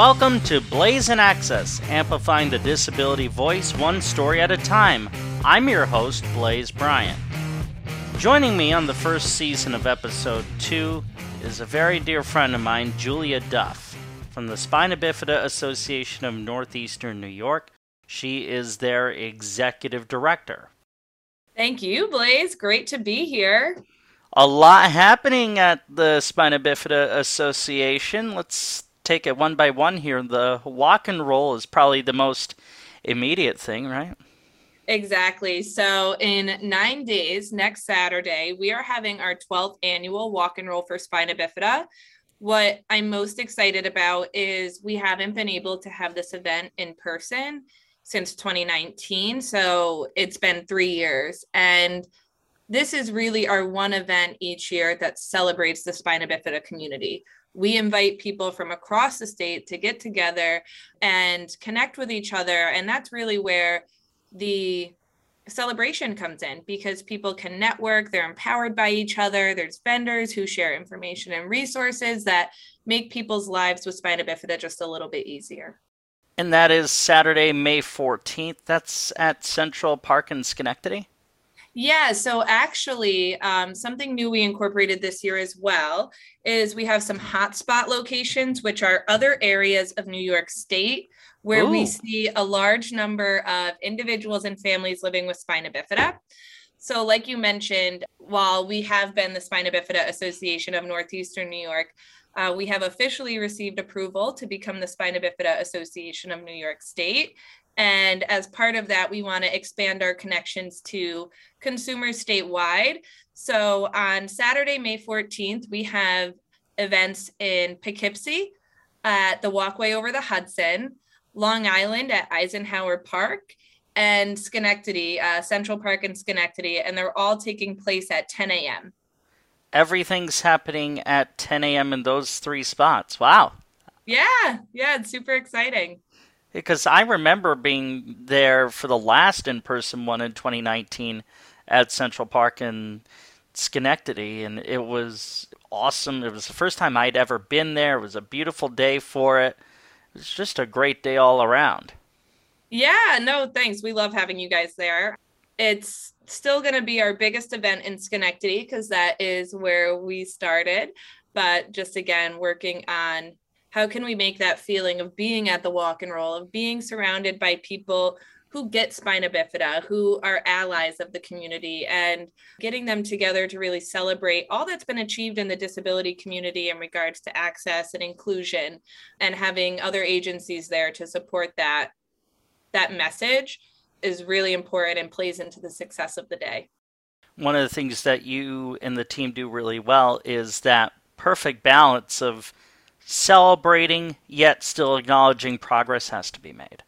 Welcome to Blazin Access, amplifying the disability voice one story at a time. I'm your host, Blaze Bryant. Joining me on the first season of episode 2 is a very dear friend of mine, Julia Duff, from the Spina Bifida Association of Northeastern New York. She is their executive director. Thank you, Blaze. Great to be here. A lot happening at the Spina Bifida Association. Let's take it one by one here. The walk and roll is probably the most immediate thing, right? Exactly. So, in nine days, next Saturday, we are having our 12th annual walk and roll for Spina Bifida. What I'm most excited about is we haven't been able to have this event in person since 2019. So, it's been three years. And this is really our one event each year that celebrates the Spina Bifida community we invite people from across the state to get together and connect with each other. And that's really where the celebration comes in because people can network, they're empowered by each other. There's vendors who share information and resources that make people's lives with spina bifida just a little bit easier. And that is Saturday, May 14th. That's at Central Park in Schenectady. Yeah, so actually, um, something new we incorporated this year as well is we have some hotspot locations, which are other areas of New York State where Ooh. we see a large number of individuals and families living with spina bifida. So, like you mentioned, while we have been the Spina Bifida Association of Northeastern New York, uh, we have officially received approval to become the Spina Bifida Association of New York State. And as part of that, we want to expand our connections to consumers statewide. So on Saturday, May 14th, we have events in Poughkeepsie at the Walkway over the Hudson, Long Island at Eisenhower Park, and Schenectady, uh, Central Park in Schenectady. And they're all taking place at 10 a.m. Everything's happening at 10 a.m. in those three spots. Wow. Yeah, yeah, it's super exciting. Because I remember being there for the last in person one in 2019 at Central Park in Schenectady, and it was awesome. It was the first time I'd ever been there. It was a beautiful day for it. It was just a great day all around. Yeah, no, thanks. We love having you guys there. It's still going to be our biggest event in Schenectady because that is where we started. But just again, working on how can we make that feeling of being at the walk and roll, of being surrounded by people who get spina bifida, who are allies of the community, and getting them together to really celebrate all that's been achieved in the disability community in regards to access and inclusion, and having other agencies there to support that that message is really important and plays into the success of the day. One of the things that you and the team do really well is that perfect balance of celebrating yet still acknowledging progress has to be made.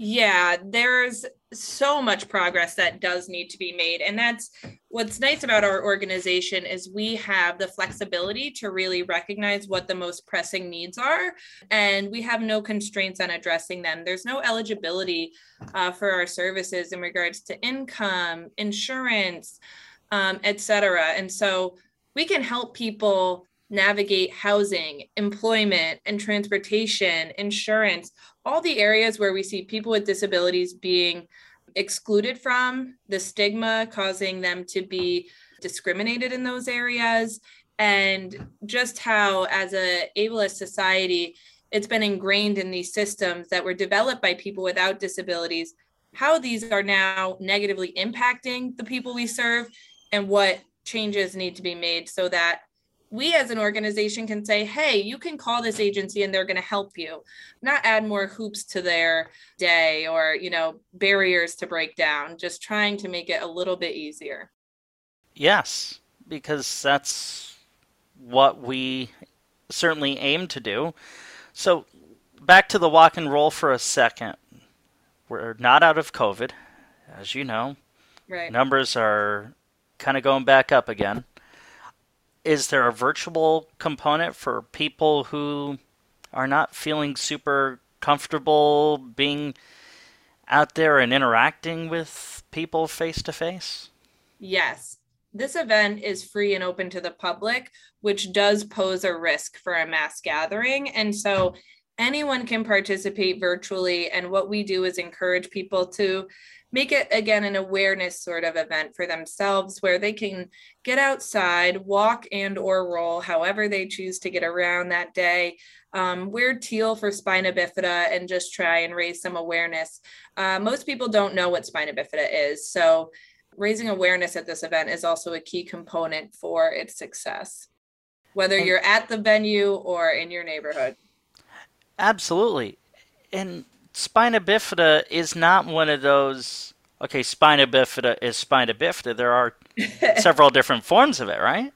Yeah, there's so much progress that does need to be made. And that's what's nice about our organization is we have the flexibility to really recognize what the most pressing needs are. And we have no constraints on addressing them. There's no eligibility uh, for our services in regards to income, insurance, um, et cetera. And so we can help people navigate housing, employment, and transportation, insurance, all the areas where we see people with disabilities being excluded from, the stigma causing them to be discriminated in those areas, and just how, as a ableist society, it's been ingrained in these systems that were developed by people without disabilities, how these are now negatively impacting the people we serve, and what changes need to be made so that we as an organization can say, hey, you can call this agency and they're going to help you, not add more hoops to their day or, you know, barriers to break down, just trying to make it a little bit easier. Yes, because that's what we certainly aim to do. So, back to the walk and roll for a second. We're not out of COVID, as you know. Right. Numbers are kind of going back up again is there a virtual component for people who are not feeling super comfortable being out there and interacting with people face to face? Yes. This event is free and open to the public, which does pose a risk for a mass gathering. And so anyone can participate virtually. And what we do is encourage people to make it again an awareness sort of event for themselves where they can get outside walk and or roll however they choose to get around that day um, wear teal for spina bifida and just try and raise some awareness. Uh, most people don't know what spina bifida is so raising awareness at this event is also a key component for its success whether you're at the venue or in your neighborhood. Absolutely. And spina bifida is not one of those. Okay, spina bifida is spina bifida. There are several different forms of it, right?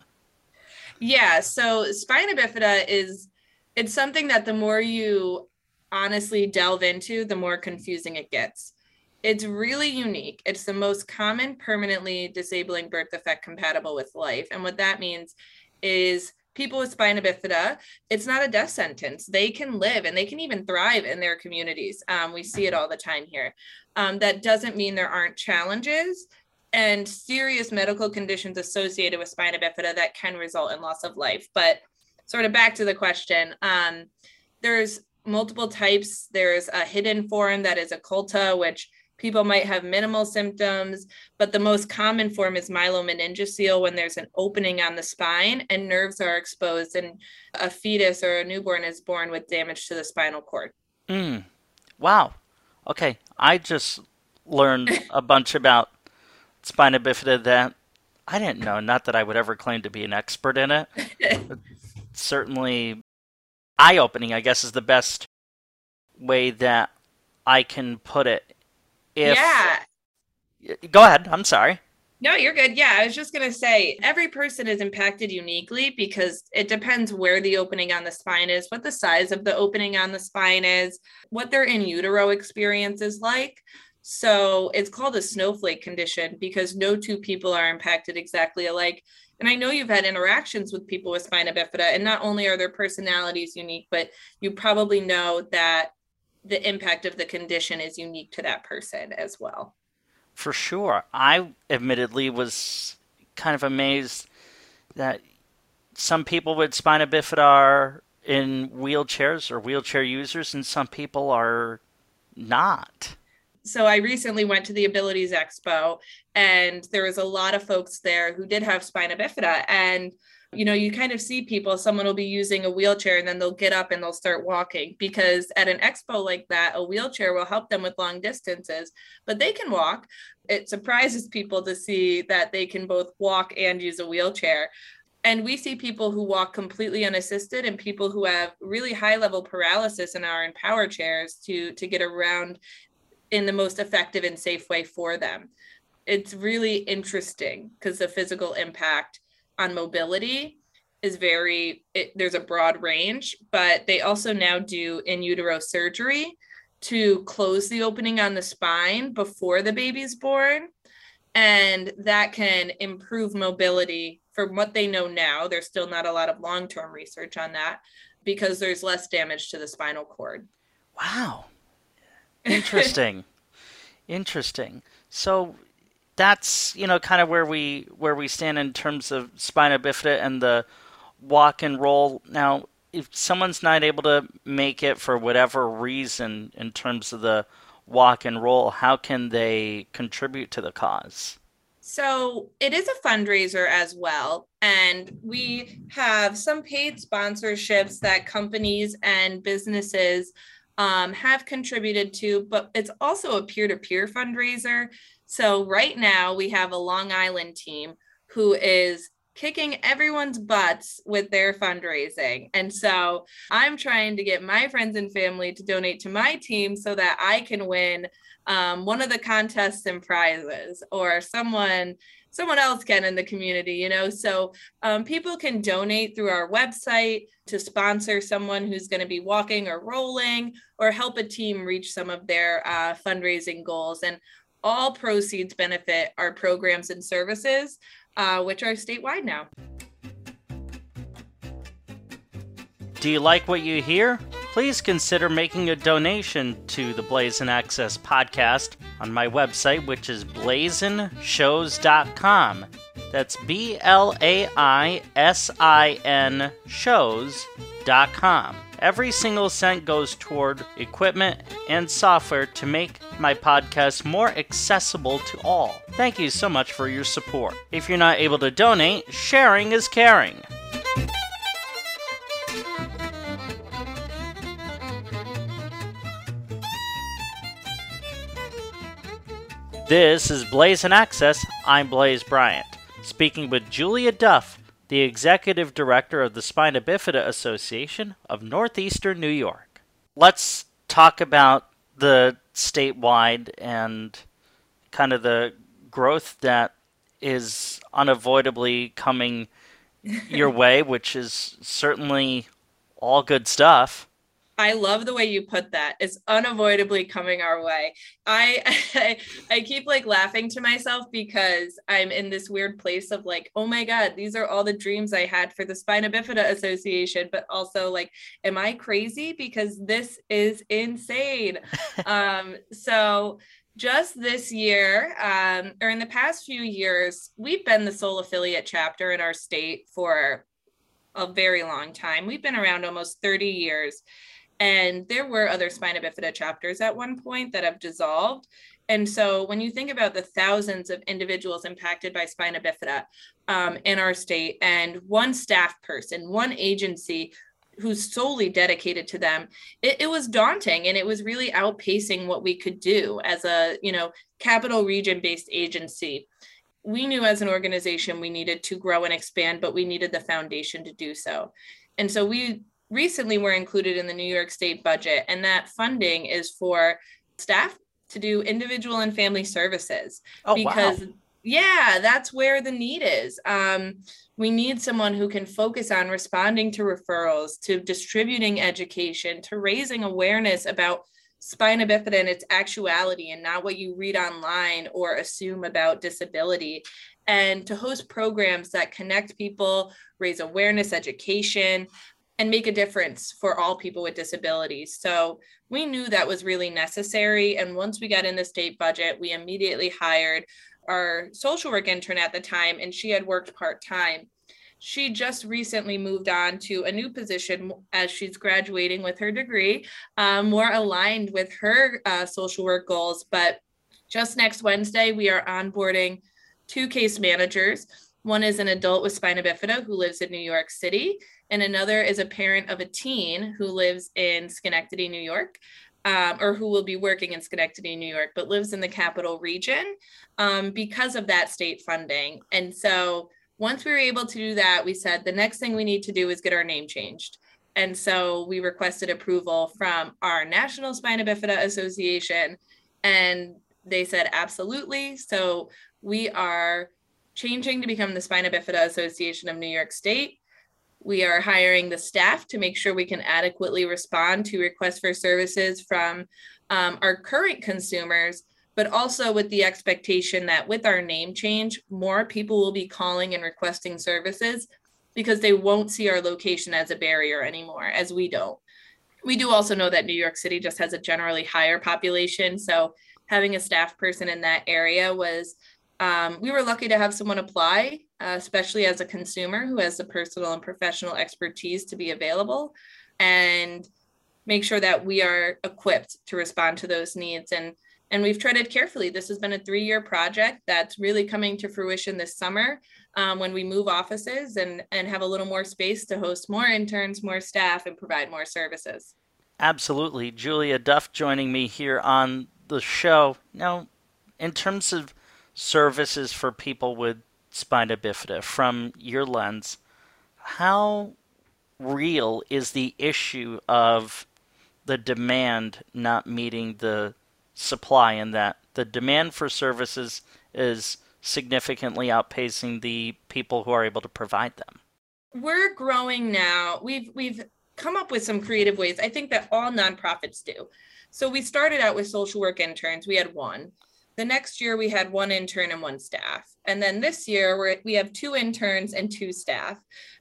Yeah. So spina bifida is it's something that the more you honestly delve into, the more confusing it gets. It's really unique. It's the most common permanently disabling birth defect compatible with life. And what that means is people with spina bifida, it's not a death sentence. They can live and they can even thrive in their communities. Um, we see it all the time here. Um, that doesn't mean there aren't challenges and serious medical conditions associated with spina bifida that can result in loss of life. But sort of back to the question, um, there's multiple types. There's a hidden form that is occulta, which People might have minimal symptoms, but the most common form is myelomeningocele when there's an opening on the spine and nerves are exposed, and a fetus or a newborn is born with damage to the spinal cord. Mm. Wow. Okay. I just learned a bunch about spina bifida that I didn't know. Not that I would ever claim to be an expert in it. certainly eye opening, I guess, is the best way that I can put it if yeah. Go ahead. I'm sorry. No you're good. Yeah i was just going to say every person is impacted uniquely because it depends where the opening on the spine is what the size of the opening on the spine is what their in utero experience is like. So it's called a snowflake condition because no two people are impacted exactly alike. And I know you've had interactions with people with spina bifida, and not only are their personalities unique, but you probably know that the impact of the condition is unique to that person as well. For sure. I admittedly was kind of amazed that some people with spina bifida are in wheelchairs or wheelchair users, and some people are not. So I recently went to the Abilities Expo, and there was a lot of folks there who did have spina bifida, and you know, you kind of see people, someone will be using a wheelchair and then they'll get up and they'll start walking because at an expo like that, a wheelchair will help them with long distances, but they can walk. It surprises people to see that they can both walk and use a wheelchair. And we see people who walk completely unassisted and people who have really high level paralysis and are in power chairs to, to get around in the most effective and safe way for them. It's really interesting because the physical impact on mobility is very it, there's a broad range but they also now do in utero surgery to close the opening on the spine before the baby's born. And that can improve mobility from what they know now. There's still not a lot of long-term research on that because there's less damage to the spinal cord. Wow. Interesting. Interesting. So that's you know kind of where we where we stand in terms of spina bifida and the walk and roll. Now, if someone's not able to make it for whatever reason in terms of the walk and roll, how can they contribute to the cause? So it is a fundraiser as well. And we have some paid sponsorships that companies and businesses um, have contributed to, but it's also a peer to peer fundraiser. So right now we have a Long Island team who is kicking everyone's butts with their fundraising. And so I'm trying to get my friends and family to donate to my team so that I can win um, one of the contests and prizes or someone someone else can in the community you know so um, people can donate through our website to sponsor someone who's going to be walking or rolling or help a team reach some of their uh, fundraising goals and all proceeds benefit our programs and services, uh, which are statewide now. Do you like what you hear? Please consider making a donation to the Blazin Access podcast on my website, which is blaisinShows.com. That's B L A I S I N shows.com. Every single cent goes toward equipment and software to make my podcast more accessible to all. Thank you so much for your support. If you're not able to donate, sharing is caring. This is Blazin Access. I'm Blaze Bryant, speaking with Julia Duff, the executive director of the Spina Bifida Association of Northeastern New York. Let's talk about the statewide and kind of the growth that is unavoidably coming your way, which is certainly all good stuff. I love the way you put that. It's unavoidably coming our way. I, I, I keep like laughing to myself because I'm in this weird place of like, oh my god, these are all the dreams I had for the Spina Bifida Association, but also like, am I crazy because this is insane. um, so just this year, um, or in the past few years, we've been the sole affiliate chapter in our state for a very long time. We've been around almost 30 years. And there were other spina bifida chapters at one point that have dissolved. And so when you think about the thousands of individuals impacted by spina bifida um, in our state and one staff person, one agency who's solely dedicated to them, it, it was daunting and it was really outpacing what we could do as a, you know, capital region based agency we knew as an organization we needed to grow and expand, but we needed the foundation to do so. And so we recently we were included in the New York State budget, and that funding is for staff to do individual and family services oh, because wow. yeah that's where the need is um, we need someone who can focus on responding to referrals to distributing education to raising awareness about spina bifida and its actuality and not what you read online or assume about disability and to host programs that connect people raise awareness education and make a difference for all people with disabilities. So we knew that was really necessary. And once we got in the state budget, we immediately hired our social work intern at the time, and she had worked part time. She just recently moved on to a new position as she's graduating with her degree, uh, more aligned with her uh, social work goals. But just next Wednesday, we are onboarding two case managers. One is an adult with spina bifida who lives in New York City, and another is a parent of a teen who lives in Schenectady, New York. Um, or who will be working in Schenectady, New York, but lives in the capital region um, because of that state funding. And so once we were able to do that, we said the next thing we need to do is get our name changed. And so we requested approval from our National Spina Bifida Association, and they said absolutely. So we are changing to become the Spina Bifida Association of New York State. We are hiring the staff to make sure we can adequately respond to requests for services from um, our current consumers, but also with the expectation that with our name change, more people will be calling and requesting services because they won't see our location as a barrier anymore, as we don't. We do also know that New York City just has a generally higher population. So having a staff person in that area was um, we were lucky to have someone apply, uh, especially as a consumer who has the personal and professional expertise to be available and make sure that we are equipped to respond to those needs. And, and we've treaded carefully. This has been a three year project that's really coming to fruition this summer um, when we move offices and, and have a little more space to host more interns, more staff, and provide more services. Absolutely. Julia Duff joining me here on the show. Now, in terms of services for people with spina bifida from your lens, how real is the issue of the demand not meeting the supply and that the demand for services is significantly outpacing the people who are able to provide them? We're growing now. We've we've come up with some creative ways. I think that all nonprofits do. So we started out with social work interns. We had one. The next year we had one intern and one staff. And then this year we we have two interns and two staff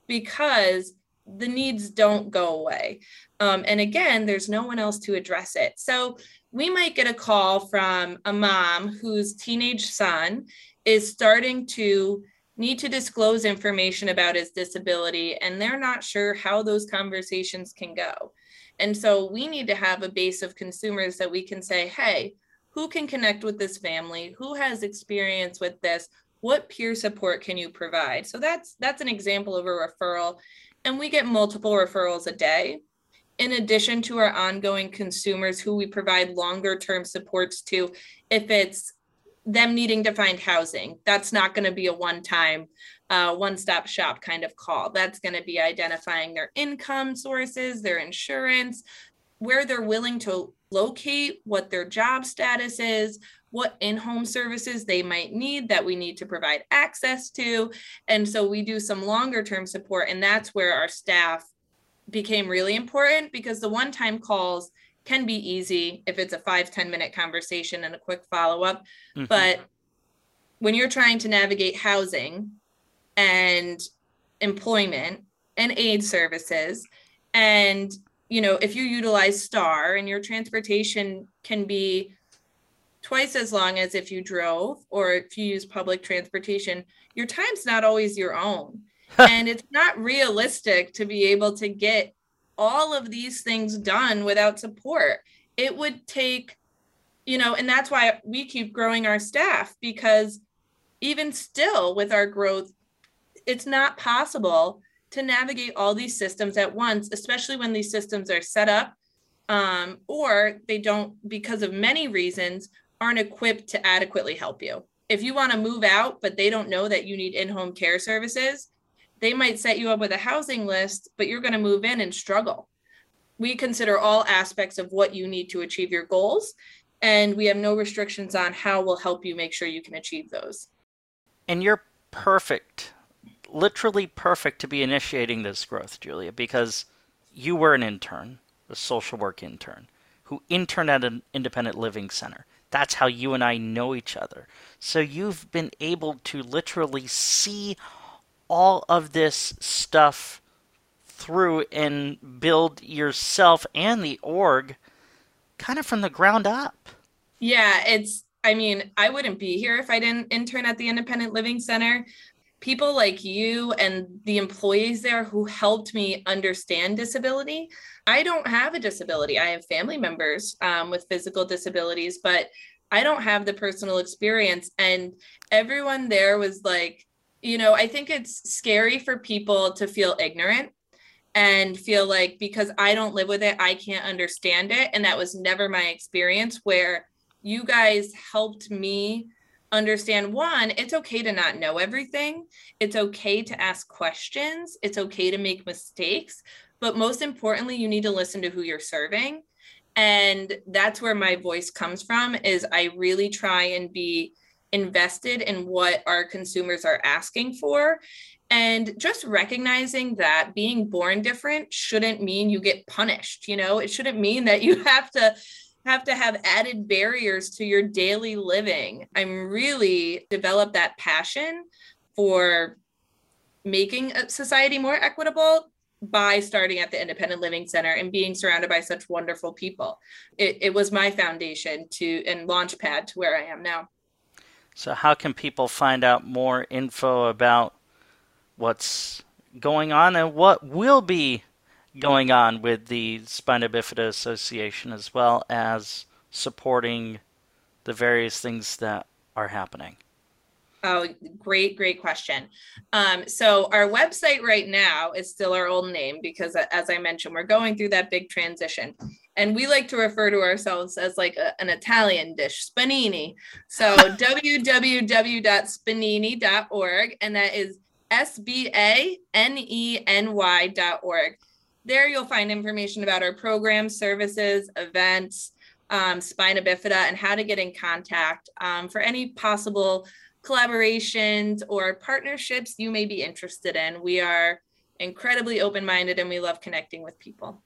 because the needs don't go away. Um, and again, there's no one else to address it. So we might get a call from a mom whose teenage son is starting to need to disclose information about his disability and they're not sure how those conversations can go. And so we need to have a base of consumers that we can say, hey, who can connect with this family? Who has experience with this? What peer support can you provide? So that's that's an example of a referral. And we get multiple referrals a day. In addition to our ongoing consumers who we provide longer term supports to, if it's them needing to find housing. That's not going to be a one time, uh, one stop shop kind of call. That's going to be identifying their income sources, their insurance, where they're willing to locate, what their job status is, what in home services they might need that we need to provide access to. And so we do some longer term support. And that's where our staff became really important because the one time calls can be easy if it's a five ten minute conversation and a quick follow-up mm-hmm. but when you're trying to navigate housing and employment and aid services and you know if you utilize star and your transportation can be twice as long as if you drove or if you use public transportation your time's not always your own and it's not realistic to be able to get all of these things done without support. It would take, you know, and that's why we keep growing our staff because even still with our growth, it's not possible to navigate all these systems at once, especially when these systems are set up um, or they don't, because of many reasons, aren't equipped to adequately help you. If you want to move out, but they don't know that you need in home care services, they might set you up with a housing list, but you're going to move in and struggle. We consider all aspects of what you need to achieve your goals, and we have no restrictions on how we'll help you make sure you can achieve those. And you're perfect, literally perfect to be initiating this growth, Julia, because you were an intern, a social work intern, who interned at an independent living center. That's how you and I know each other. So you've been able to literally see all of this stuff through and build yourself and the org kind of from the ground up. Yeah, it's I mean, I wouldn't be here if I didn't intern at the Independent Living Center. People like you and the employees there who helped me understand disability. I don't have a disability. I have family members um, with physical disabilities, but I don't have the personal experience. And everyone there was like, you know, I think it's scary for people to feel ignorant and feel like because I don't live with it, I can't understand it. And that was never my experience where you guys helped me understand one, it's okay to not know everything. It's okay to ask questions. It's okay to make mistakes. But most importantly, you need to listen to who you're serving. And that's where my voice comes from is I really try and be invested in what our consumers are asking for and just recognizing that being born different shouldn't mean you get punished you know it shouldn't mean that you have to have to have added barriers to your daily living. I'm really developed that passion for making a society more equitable by starting at the independent living center and being surrounded by such wonderful people. It, it was my foundation to and launch pad to where i am now. So, how can people find out more info about what's going on and what will be going on with the Spina Bifida Association, as well as supporting the various things that are happening? Oh, great, great question. Um, so our website right now is still our old name because, as I mentioned, we're going through that big transition and we like to refer to ourselves as like a, an Italian dish, spanini. So www.sbaneny.org, and that is S B A N E N Y.org. There you'll find information about our programs, services, events, um, spina bifida, and how to get in contact um, for any possible collaborations or partnerships you may be interested in. We are incredibly open minded and we love connecting with people.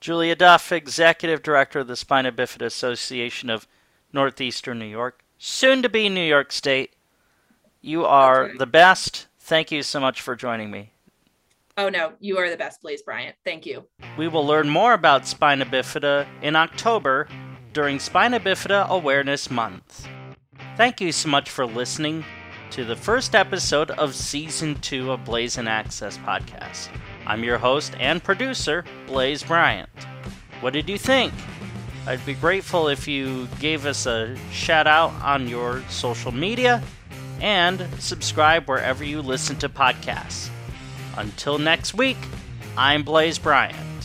Julia Duff, Executive Director of the Spina Bifida Association of Northeastern New York, soon to be New York State. You are okay. the best. Thank you so much for joining me. Oh no, you are the best, Blaze Bryant. Thank you. We will learn more about spina bifida in October during Spina Bifida Awareness Month. Thank you so much for listening. to the first episode of Season 2 of Blazin Access Podcast. I'm your host and producer, Blaze Bryant. What did you think? I'd be grateful if you gave us a shout out on your social media and subscribe wherever you listen to podcasts. Until next week, I'm Blaze Bryant.